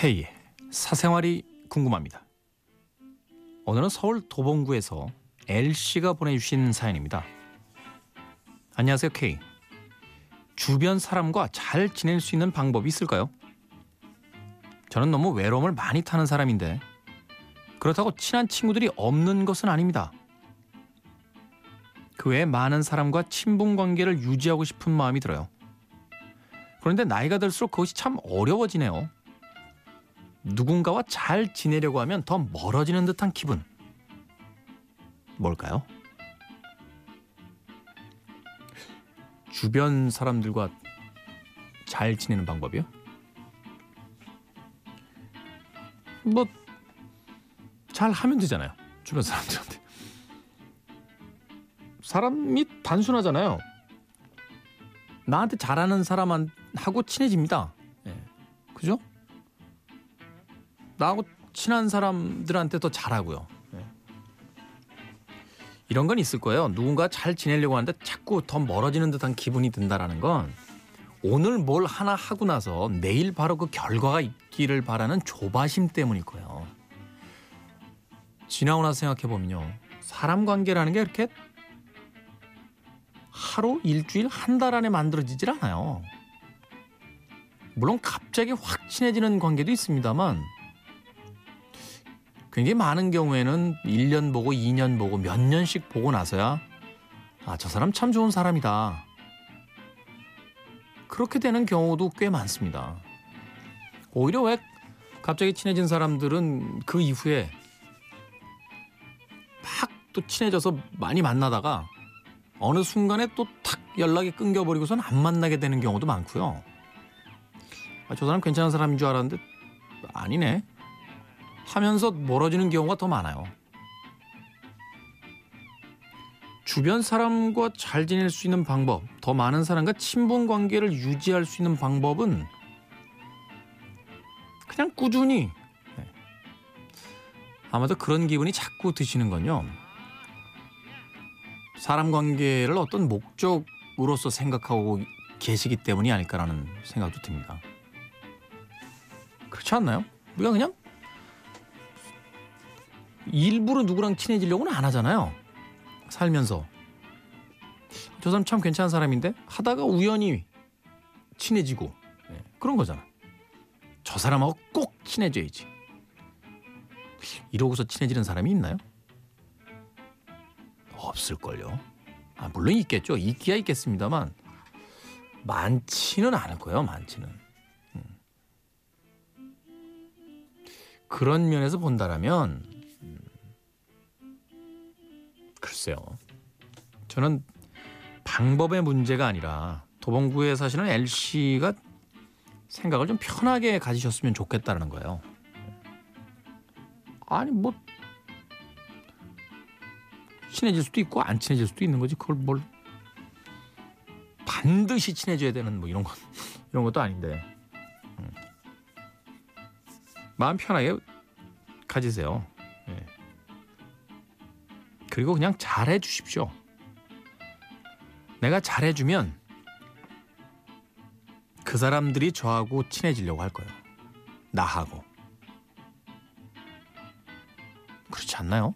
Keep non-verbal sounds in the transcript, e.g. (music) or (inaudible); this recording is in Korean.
K의 사생활이 궁금합니다. 오늘은 서울 도봉구에서 L씨가 보내주신 사연입니다. 안녕하세요 K. 주변 사람과 잘 지낼 수 있는 방법이 있을까요? 저는 너무 외로움을 많이 타는 사람인데 그렇다고 친한 친구들이 없는 것은 아닙니다. 그 외에 많은 사람과 친분 관계를 유지하고 싶은 마음이 들어요. 그런데 나이가 들수록 그것이 참 어려워지네요. 누군가와 잘 지내려고 하면 더 멀어지는 듯한 기분. 뭘까요? 주변 사람들과 잘 지내는 방법이요? 뭐, 잘 하면 되잖아요. 주변 사람들한테. 사람이 단순하잖아요. 나한테 잘하는 사람하고 친해집니다. 예. 그죠? 나하고 친한 사람들한테 더 잘하고요. 예. 이런 건 있을 거예요. 누군가 잘 지내려고 하는데 자꾸 더 멀어지는 듯한 기분이 든다라는 건 오늘 뭘 하나 하고 나서 내일 바로 그 결과가 있기를 바라는 조바심 때문일 거예요. 지나고 나서 생각해 보면요. 사람 관계라는 게 이렇게 하루, 일주일, 한 달 안에 만들어지질 않아요. 물론 갑자기 확 친해지는 관계도 있습니다만 굉장히 많은 경우에는 1년 보고 2년 보고 몇 년씩 보고 나서야 아, 저 사람 참 좋은 사람이다. 그렇게 되는 경우도 꽤 많습니다. 오히려 왜 갑자기 친해진 사람들은 그 이후에 막또 친해져서 많이 만나다가 어느 순간에 또 탁 연락이 끊겨버리고선 안 만나게 되는 경우도 많고요. 아, 저 사람 괜찮은 사람인 줄 알았는데 아니네. 하면서 멀어지는 경우가 더 많아요. 주변 사람과 잘 지낼 수 있는 방법, 더 많은 사람과 친분 관계를 유지할 수 있는 방법은 그냥 꾸준히 네. 아마도 그런 기분이 자꾸 드시는 건요. 사람 관계를 어떤 목적으로서 생각하고 계시기 때문이 아닐까라는 생각도 듭니다. 그렇지 않나요? 우리가 그냥 일부러 누구랑 친해지려고는 안 하잖아요. 살면서. 저 사람 참 괜찮은 사람인데 하다가 우연히 친해지고 네, 그런 거잖아. 저 사람하고 꼭 친해져야지. 이러고서 친해지는 사람이 있나요? 없을걸요. 아, 물론 있겠죠. 있기야 있겠습니다만 많지는 않을 거예요. 많지는. 음. 그런 면에서 본다라면 저는 방법의 문제가 아니라 도봉구에 사시는 L 씨가 생각을 좀 편하게 가지셨으면 좋겠다는 거예요. 아니 뭐 친해질 수도 있고 안 친해질 수도 있는 거지 그걸 뭘 반드시 친해져야 되는 뭐 이런 것 (laughs) 이런 것도 아닌데 음. 마음 편하게 가지세요. 네. 그리고 그냥 잘해 주십시오. 내가 잘해주면 그 사람들이 저하고 친해지려고 할 거예요. 나하고. 그렇지 않나요?